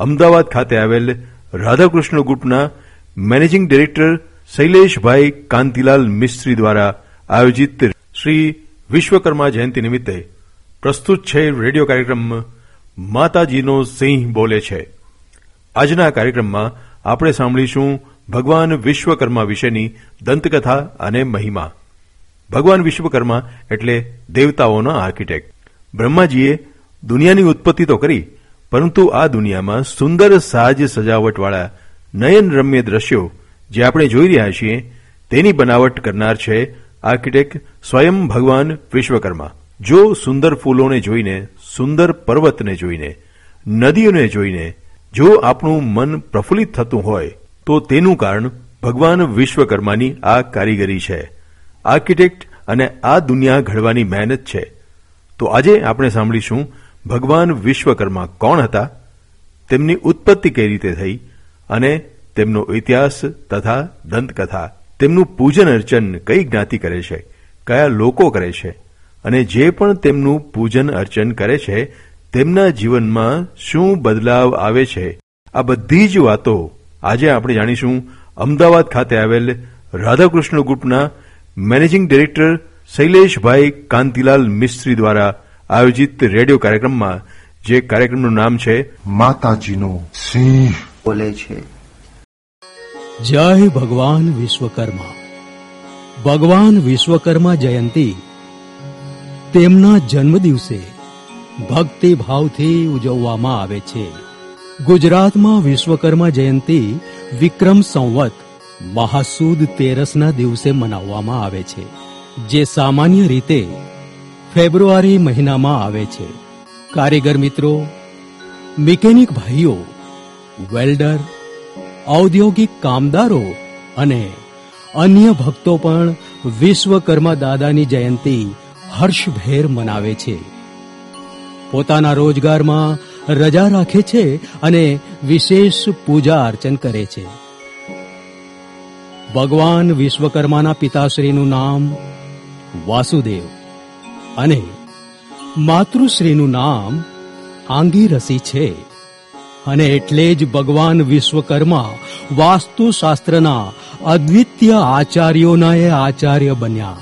અમદાવાદ ખાતે આવેલ રાધાકૃષ્ણ ગ્રુપના મેનેજિંગ ડિરેક્ટર શૈલેષભાઈ કાંતિલાલ મિસ્ત્રી દ્વારા આયોજિત શ્રી વિશ્વકર્મા જયંતિ નિમિત્તે પ્રસ્તુત છે રેડિયો કાર્યક્રમ માતાજીનો સિંહ બોલે છે. આજના કાર્યક્રમમાં આપણે સાંભળીશું ભગવાન વિશ્વકર્મા વિશેની દંતકથા અને મહિમા. ભગવાન વિશ્વકર્મા એટલે દેવતાઓના આર્કિટેક્ટ. બ્રહ્માજીએ દુનિયાની ઉત્પત્તિ તો કરી પરંતુ આ દુનિયામાં સુંદર સાજ સજાવટવાળા નયનરમ્ય દ્રશ્યો જે આપણે જોઈ રહ્યા છીએ, તેની બનાવટ કરનાર છે આર્કિટેક્ટ સ્વયં ભગવાન વિશ્વકર્મા. જો સુંદર ફૂલોને જોઈને, સુંદર પર્વતને જોઈને, નદીઓને જોઈને જો આપણું મન પ્રફુલ્લિત થતું હોય, તો તેનું કારણ ભગવાન વિશ્વકર્માની આ કારીગરી છે. આર્કિટેક્ટ અને આ દુનિયા ઘડવાની મહેનત છે. તો આજે આપણે સાંભળીશું ભગવાન વિશ્વકર્મા કોણ હતા? તેમની ઉત્પત્તિ કઈ રીતે થઈ? અને તેમનો ઇતિહાસ તથા દંતકથા, તેમનું પૂજન અર્ચન કઈ જ્ઞાતિ કરે છે? કયા લોકો કરે છે? અને જે પણ તેમનું પૂજન અર્ચન કરે છે, તેમના જીવનમાં શું બદલાવ આવે છે? આ બધી જ વાતો આજે આપણે જાણીશું. અમદાવાદ ખાતે આવેલ રાધાકૃષ્ણ ગ્રુપના મેનેજિંગ ડિરેક્ટર શૈલેષભાઈ કાંતિલાલ મિસ્ત્રી દ્વારા આયોજિત રેડિયો કાર્યક્રમમાં જે કાર્યક્રમનું નામ છે માતાજીનો સિંહ. બોલે છે. જય ભગવાન વિશ્વકર્મા. ભગવાન વિશ્વકર્મા જયંતિ. તેમના જન્મ દિવસે ભક્તિ ભાવથી ઉજવવામાં આવે છે. ગુજરાતમાં વિશ્વકર્મા જયંતિ વિક્રમ સંવત મહાસુદ તેરસના દિવસે મનાવવામાં આવે છે જે સામાન્ય રીતે ફેબ્રુઆરી મહિનામાં આવે છે. કારીગર મિત્રો, મિકેનિક ભાઈઓ, વેલ્ડર, ઔદ્યોગિક કામદારો અને અન્ય ભક્તો પણ વિશ્વકર્મા દાદાની જયંતિ હર્ષભેર મનાવે છે. પોતાના રોજગારમાં રજા રાખે છે અને વિશેષ પૂજા અર્ચન કરે છે. ભગવાન વિશ્વકર્માના પિતાશ્રીનું નામ વાસુદેવ. અને માતૃશ્રીનું નામ આંગીરસી છે. અને એટલે જ ભગવાન વિશ્વકર્મા વાસ્તુશાસ્ત્રના અદ્વિતીય આચાર્યોના એ આચાર્ય બન્યા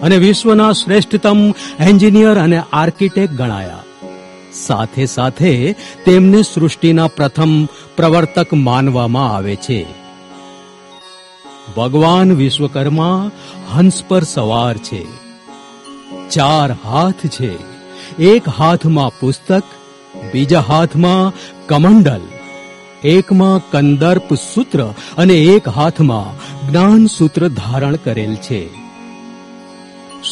અને વિશ્વના શ્રેષ્ઠતમ એન્જિનિયર અને આર્કિટેક્ટ ગણાયા. સાથે સાથે તેમને સૃષ્ટિના પ્રથમ પ્રવર્તક માનવામાં આવે છે. ભગવાન વિશ્વકર્મા હંસ પર સવાર છે. ચાર હાથ છે. એક હાથમાં પુસ્તક, બીજા હાથમાં કમંડલ, એકમાં કંદર્પ સૂત્ર અને એક હાથમાં જ્ઞાન સૂત્ર ધારણ કરેલ છે.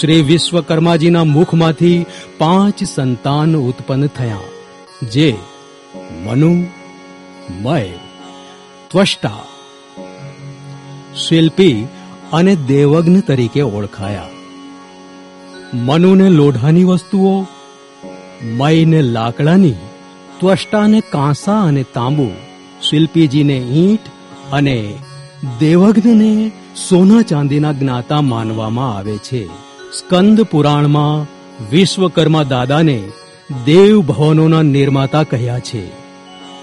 શ્રી વિશ્વકર્માજીના મુખમાંથી પાંચ સંતાન ઉત્પન્ન થયા, જે મનુ, મય, ત્વષ્ટા, શિલ્પી અને દેવજ્ઞ તરીકે ઓળખાયા. મનુને લોઢાની વસ્તુઓ, મયને લાકડાની, ત્વષ્ટાને કાંસા અને તાંબુ, શિલ્પીજીને ઈંટ અને દેવગ્નને સોના ચાંદીના જ્ઞાતા માનવામાં આવે છે. સ્કંદ પુરાણમાં વિશ્વકર્મા દાદાને દેવ ભવનોના નિર્માતા કહ્યા છે.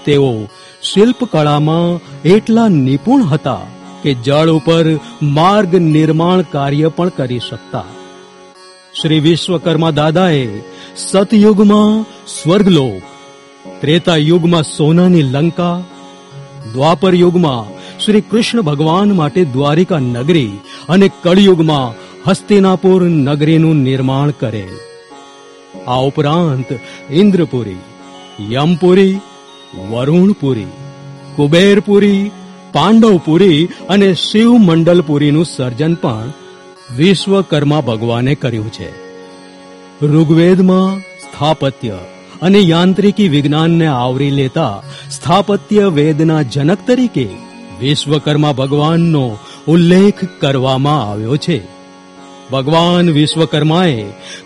તેઓ શિલ્પકળામાં એટલા નિપુણ હતા કે જળ ઉપર માર્ગ નિર્માણ કાર્ય પણ કરી શકતા. શ્રી વિશ્વકર્મા દાદાએ સતયુગમાં સ્વર્ગલોક, ત્રેતા યુગમાં સોનાની લંકા, દ્વાપર યુગમાં શ્રી કૃષ્ણ ભગવાન માટે દ્વારિકા નગરી અને કળિયુગમાં હસ્તિનાપુર નગરીનું નિર્માણ કરેલ આ ઉપરાંત ઇન્દ્રપુરી, યમપુરી, વરુણપુરી, કુબેરપુરી, પાંડવપુરી અને શિવ મંડલપુરીનું સર્જન પણ વિશ્વકર્મા ભગવાને કર્યું છે. ઋગ્વેદમાં સ્થાપત્ય અને યાંત્રિકી વિજ્ઞાનને આવરી લેતા સ્થાપત્ય વેદના જનક તરીકે વિશ્વકર્મા ભગવાનનો ઉલ્લેખ કરવામાં આવ્યો છે. ભગવાન વિશ્વકર્માએ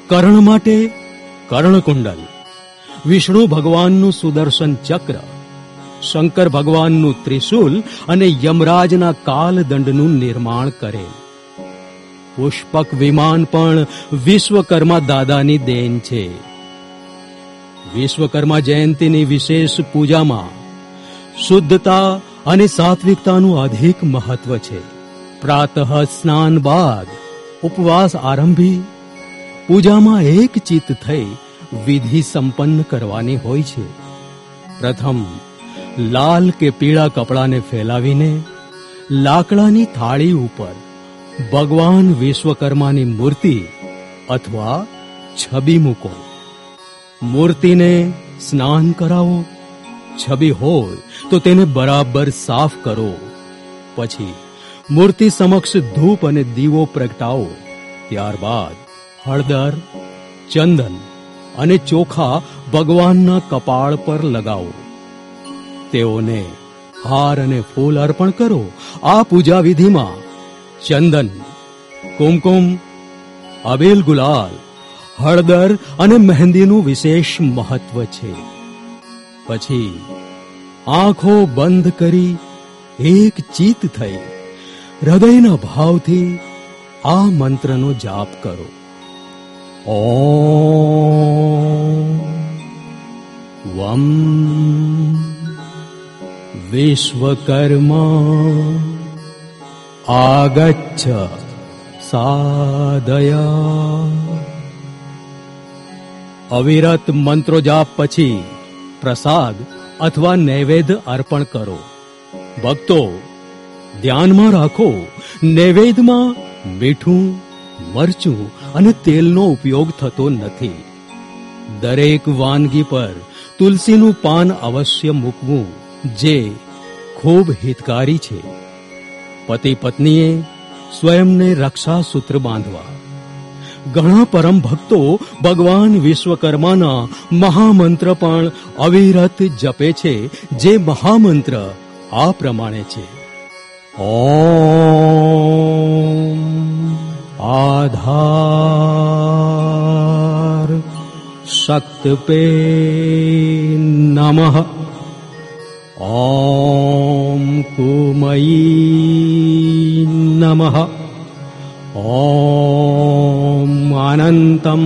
કર્ણ માટે કર્ણકુંડલ, વિષ્ણુ ભગવાનનું સુદર્શન ચક્ર, શંકર ભગવાનનું ત્રિશુલ અને યમરાજના કાલદંડનું નિર્માણ કરેલ. પુષ્પક વિમાન પણ વિશ્વકર્મા દાદાની દેન છે. વિશ્વકર્મા જયંતીની વિશેષ પૂજામાં શુદ્ધતા અને સાત્વિકતાનું અધિક મહત્વ છે. પ્રાતઃ સ્નાન બાદ ઉપવાસ આરંભી પૂજામાં એક ચિત્ત થઈ વિધિ સંપન્ન કરવાની હોય છે. પ્રથમ, લાલ કે પીળા કપડાને ફેલાવીને લાકડાની થાળી ઉપર ભગવાન વિશ્વકર્માની મૂર્તિ અથવા છબી મૂકો. મૂર્તિને સ્નાન કરાવો. છબી હોય તો તેને બરાબર સાફ કરો. પછી મૂર્તિ સમક્ષ ધૂપ અને દીવો પ્રગટાવો. ત્યારબાદ હળદર, ચંદન અને ચોખા ભગવાનના કપાળ પર લગાવો. તેઓને હાર અને ફૂલ અર્પણ કરો. આ પૂજા વિધિમાં ચંદન, કુમકુમ, અબેલ ગુલાલ, હળદર અને મહેંદીનું વિશેષ મહત્વ છે. પછી આંખો બંધ કરી એક ચિત થઈ. હૃદયના ભાવથી આ મંત્રનો જાપ કરો. ઓમ વમ વિશ્વકર્મા આગચ્છ સાદયા અવિરત મંત્રો જાપ પછી પ્રસાદ અથવા નૈવેદ્ય અર્પણ કરો ભક્તો ધ્યાનમાં રાખો નૈવેદ્યમાં મીઠું મરચું અને તેલનો ઉપયોગ થતો નથી। દરેક વાનગી પર તુલસીનું પાન અવશ્ય મૂકવું, જે ખૂબ હિતકારી છે। પતિ પત્નીએ સ્વયંને રક્ષા સૂત્ર બાંધવા. ઘણા પરમ ભક્તો ભગવાન વિશ્વકર્માના મહામંત્ર પણ અવિરત જપે છે, જે મહામંત્ર આ પ્રમાણે છે. ઓમ આધાર શક્તપે નમઃ. ઓમ કુમયી નમઃ ઓમ અનંતમ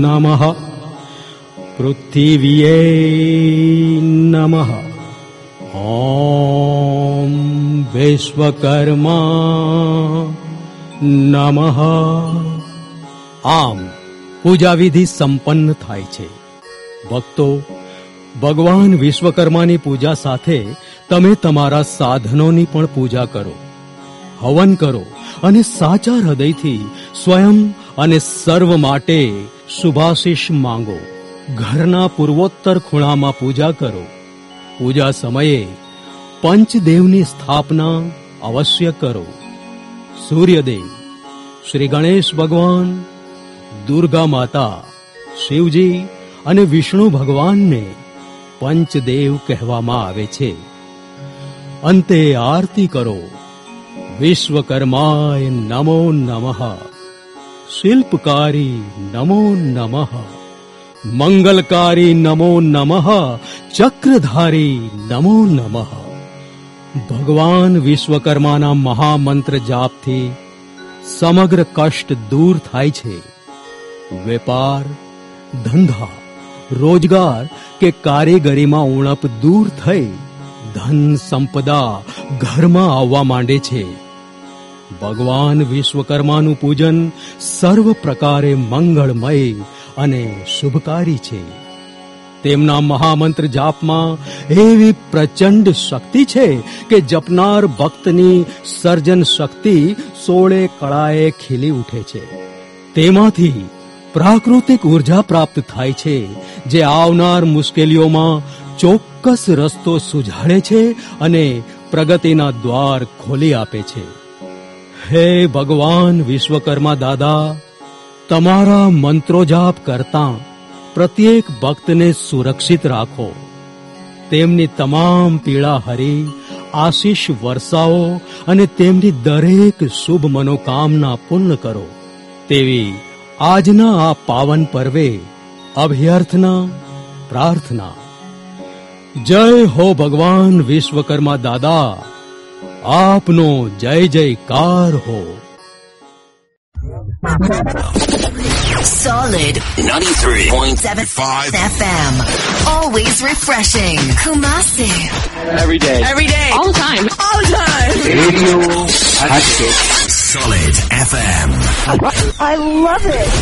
નમઃ પૃથિવ્યે નમઃ ઓમ વિશ્વકર્મા નમઃ આમ પૂજાવિધિ સંપન્ન થાય છે। ભક્તો, ભગવાન વિશ્વકર્માની પૂજા સાથે તમે તમારા સાધનોની પણ પૂજા કરો, હવન કરો અને સાચા હૃદયથી સ્વયં અને સર્વ માટે શુભાશીષ માંગો. ઘરના પૂર્વોત્તર ખૂણામાં પૂજા કરો. પૂજા સમયે પંચદેવની સ્થાપના અવશ્ય કરો. સૂર્યદેવ, શ્રી ગણેશ ભગવાન, દુર્ગા માતા, શિવજી અને વિષ્ણુ ભગવાનને પંચદેવ કહેવામાં આવે છે. અંતે આરતી કરો. વિશ્વકર્માય નમો નમઃ. શિલ્પકારી નમો નમઃ. મંગલકારી નમો નમઃ. ચક્રધારી નમો નમઃ. ભગવાન વિશ્વકર્માના મહામંત્ર જાપથી સમગ્ર કષ્ટ દૂર થાય છે. વેપાર, ધંધા, રોજગાર કે કારીગરીમાં ઉણપ દૂર થઈ ધન સંપદા ઘરમાં આવવા માંડે છે. ભગવાન વિશ્વકર્માનું પૂજન સર્વ પ્રકારે મંગળમય અને શુભકારી છે. તેમના મહામંત્ર જાપમાં એવી પ્રચંડ શક્તિ છે કે જપનાર ભક્તની સર્જન શક્તિ સોળે કળાએ ખીલી ઉઠે છે. તેમાંથી પ્રાકૃતિક ઊર્જા પ્રાપ્ત થાય છે, જે આવનાર મુશ્કેલીઓમાં ચોક્કસ રસ્તો સુઝાડે છે અને પ્રગતિના દ્વાર ખોલી આપે છે. હે ભગવાન વિશ્વકર્મા દાદા, તમારા મંત્રો જાપ કરતા પ્રત્યેક ભક્તને સુરક્ષિત રાખો. તેમની તમામ પીડા હરી, આશીષ વરસાવો અને તેમની દરેક શુભ મનોકામના પૂર્ણ કરો. તેવી આજના આ પાવન પર્વે અભ્યર્થના, પ્રાર્થના જય હો ભગવાન વિશ્વકર્મા દાદા આપનો જય જયકાર હો Solid 93.75 FM. Always refreshing. Kumasi. Every day. Every day. All the time. All the time. Radio Hatchet. Solid FM. I love it.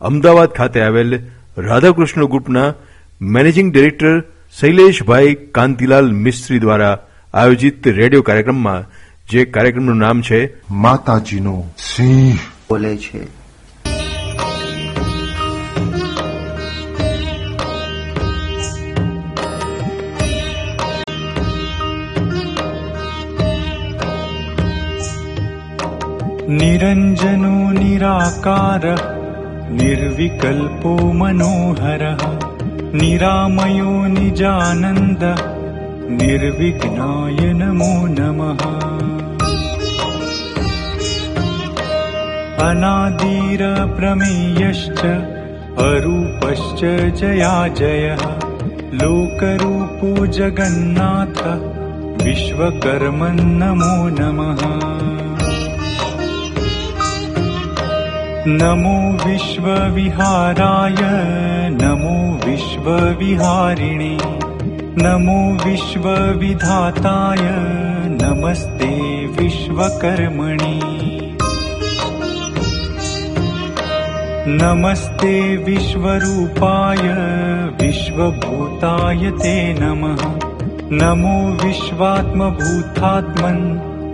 Ahmedabad ખાતે આવેલ રાધાકૃષ્ણ ગ્રુપના મેનેજિંગ ડિરેક્ટર શૈલેષભાઈ કાંતિલાલ મિસ્ત્રી દ્વારા આયોજિત રેડિયો કાર્યક્રમમાં જે કાર્યક્રમનું નામ છે માતાજીનો સિંહ. બોલે છે. નિરંજનો નિરાકાર નિર્વિકલ્પો મનોહર. निरामयो निजानन्दः निर्विघ्नाय नमो नमः। अनादिरप्रमेयश्च अरूपश्च जया जयः लोकरूपो जगन्नाथ विश्वकर्मन् नमो नमः नमो विश्वविहाराय नमो विश्वविहारिणे नमो विश्वविधाताय नमस्ते विश्वकर्मणि। नमस्ते विश्वरूपाय विश्वभूताय ते नमः। नमो विश्वात्मभूतात्मन्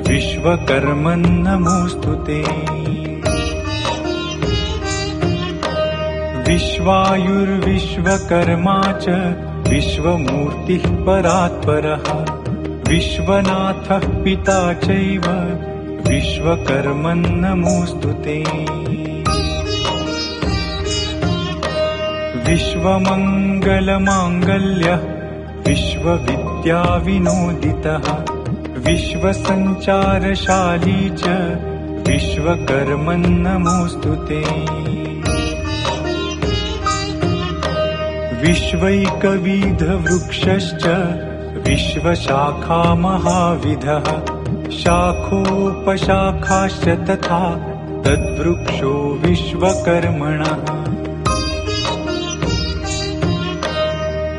विश्वकर्मन् नमोऽस्तु ते विश्वायुर्विश्वकर्मा च विश्वमूर्तिः परात्परः विश्वनाथः पिता चैव विश्वकर्मन् नमोऽस्तु ते। विश्वमङ्गलमाङ्गल्यः विश्वविद्याविनोदितः विश्वसञ्चारशाली च विश्वकर्मन् नमोऽस्तु ते विश्वैकविधवृक्षश्च विश्वशाखा महाविधः शाखोपशाखाश्च तथा तद्वृक्षो विश्वकर्मणः।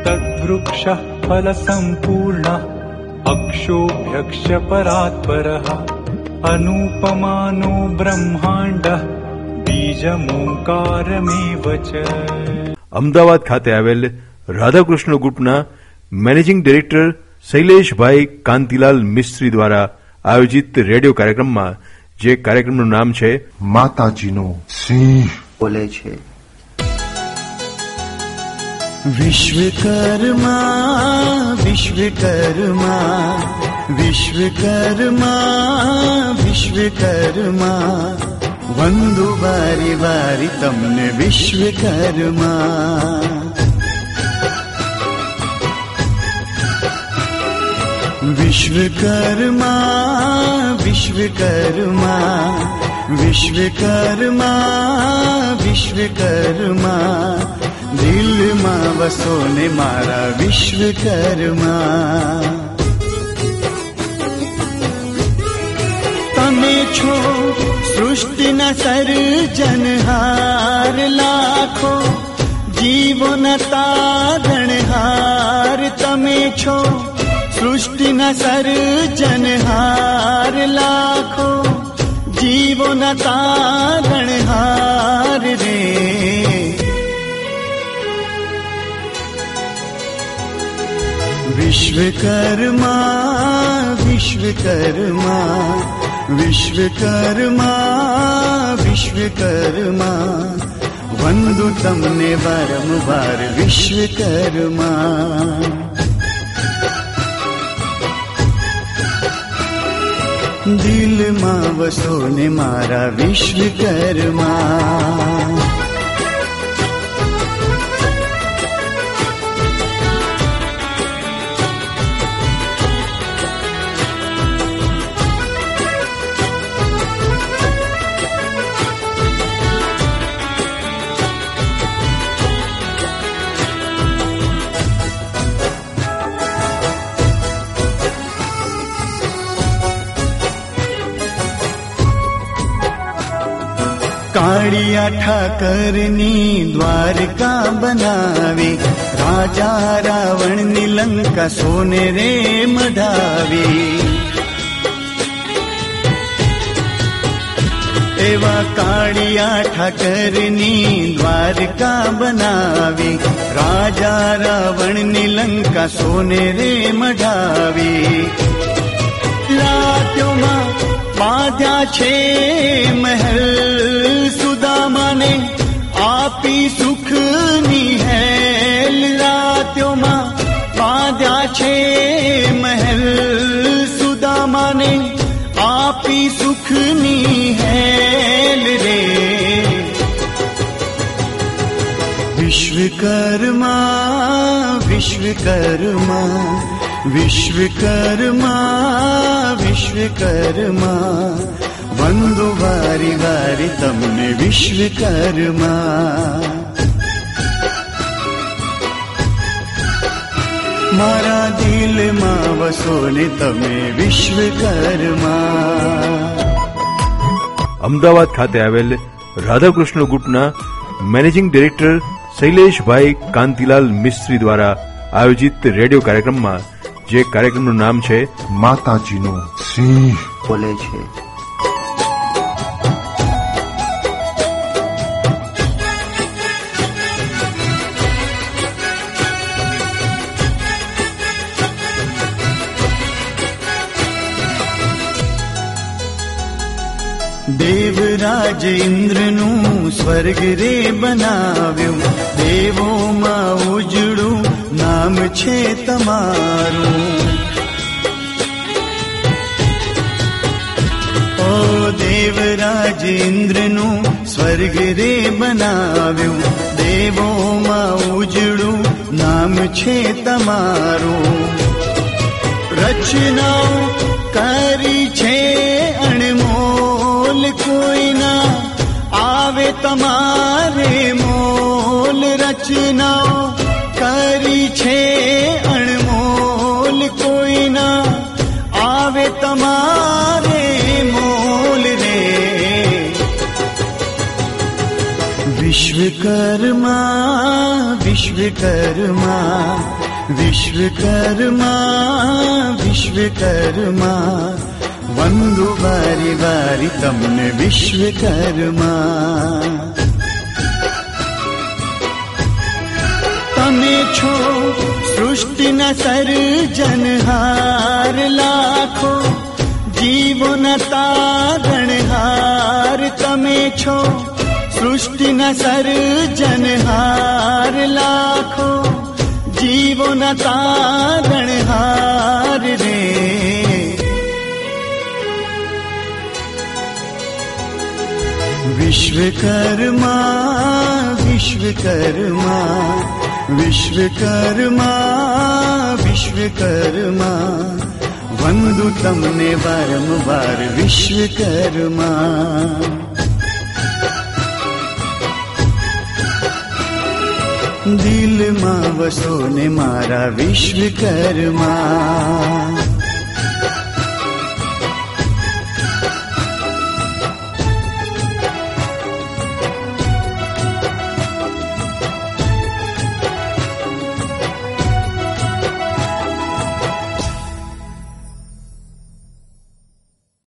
तद्वृक्षः फलसम्पूर्णः अक्षोभ्यक्षपरात्परः अनूपमानो ब्रह्माण्डः बीजमोङ्कारमेव च અમદાવાદ ખાતે આવેલ રાધાકૃષ્ણ ગ્રુપના મેનેજિંગ ડિરેક્ટર શૈલેષભાઈ કાંતિલાલ મિસ્ત્રી દ્વારા આયોજિત રેડિયો કાર્યક્રમમાં જે કાર્યક્રમનું નામ છે માતાજીનો સિંહ. બોલે છે. વિશ્વકર્મા વિશ્વકર્મા વિશ્વકર્મા વિશ્વકર્મા. વંદુ ಬಾರಿ વારી તમને ವಿಶ್ವಕರ್ಮ. વિશ્વકર્મા વિશ્વકર્મા વિશ્વકર્મા વિશ્વકર્મા દિલમાં વસો ને મારા વિશ્વકર્મા तमे कुष्टि न सर् जनहारीवो न तारणहार विश्वकर्मा विश्वकर्मा विश्वकर्मा विश्वकर्मा। વંદુ તમને વારંવાર વિશ્વકર્મા દિલમાં વસો ને મારા વિશ્વકર્મા કાળિયા ઠાકરની દ્વારકા બનાવી, રાજા રાવણની લંકા સોને રે મઢાવી એવા કાળિયા ઠાકરની દ્વારકા બનાવી, રાજા રાવણની લંકા સોને રે મઢાવી રાત્યોમાં બાંધ્યા છે મહેલ વિશ્વકર્મા વિશ્વકર્મા વિશ્વકર્મા વિશ્વકર્મા વંદુ વારી વારી તમને વિશ્વકર્મા મારા દિલમાં વસો ને તમે વિશ્વકર્મા અમદાવાદ ખાતે આવેલ રાધાકૃષ્ણ ગ્રુપના મેનેજિંગ ડિરેક્ટર શૈલેષભાઈ કાંતિલાલ મિસ્ત્રી દ્વારા આયોજિત રેડિયો કાર્યક્રમમાં જે કાર્યક્રમનું નામ છે માતાજીનો સિંહ. બોલે છે. દેવરાજ ઇન્દ્રનું સ્વર્ગ રે બનાવ્યું. દેવોમાં ઉજળું નામ છે તમારું. ઓ દેવરાજ ઇન્દ્રનું સ્વર્ગ રે બનાવ્યું, દેવોમાં ઉજળું નામ છે તમારું. રચનાઓ કરી છે અણમોલ કોઈના, આવે તમારે. विश्वकर्मा विश्वकर्मा विश्वकर्मा वन्दु बारि बारि तम्ने विश्वकर्मा। तमे छो सृष्टि न सर् लाखो जीवन जीवनता भणहार तमे कृष्टि न सर् जनहार लाखो जीव ने विश्वकर्मा विश्वकर्मा विश्वकर्मा विश्वकर्मा वन्दु तमंवार विश्वकर्मा। દિલમાં વસો ને મારા વિશ્વકર્મા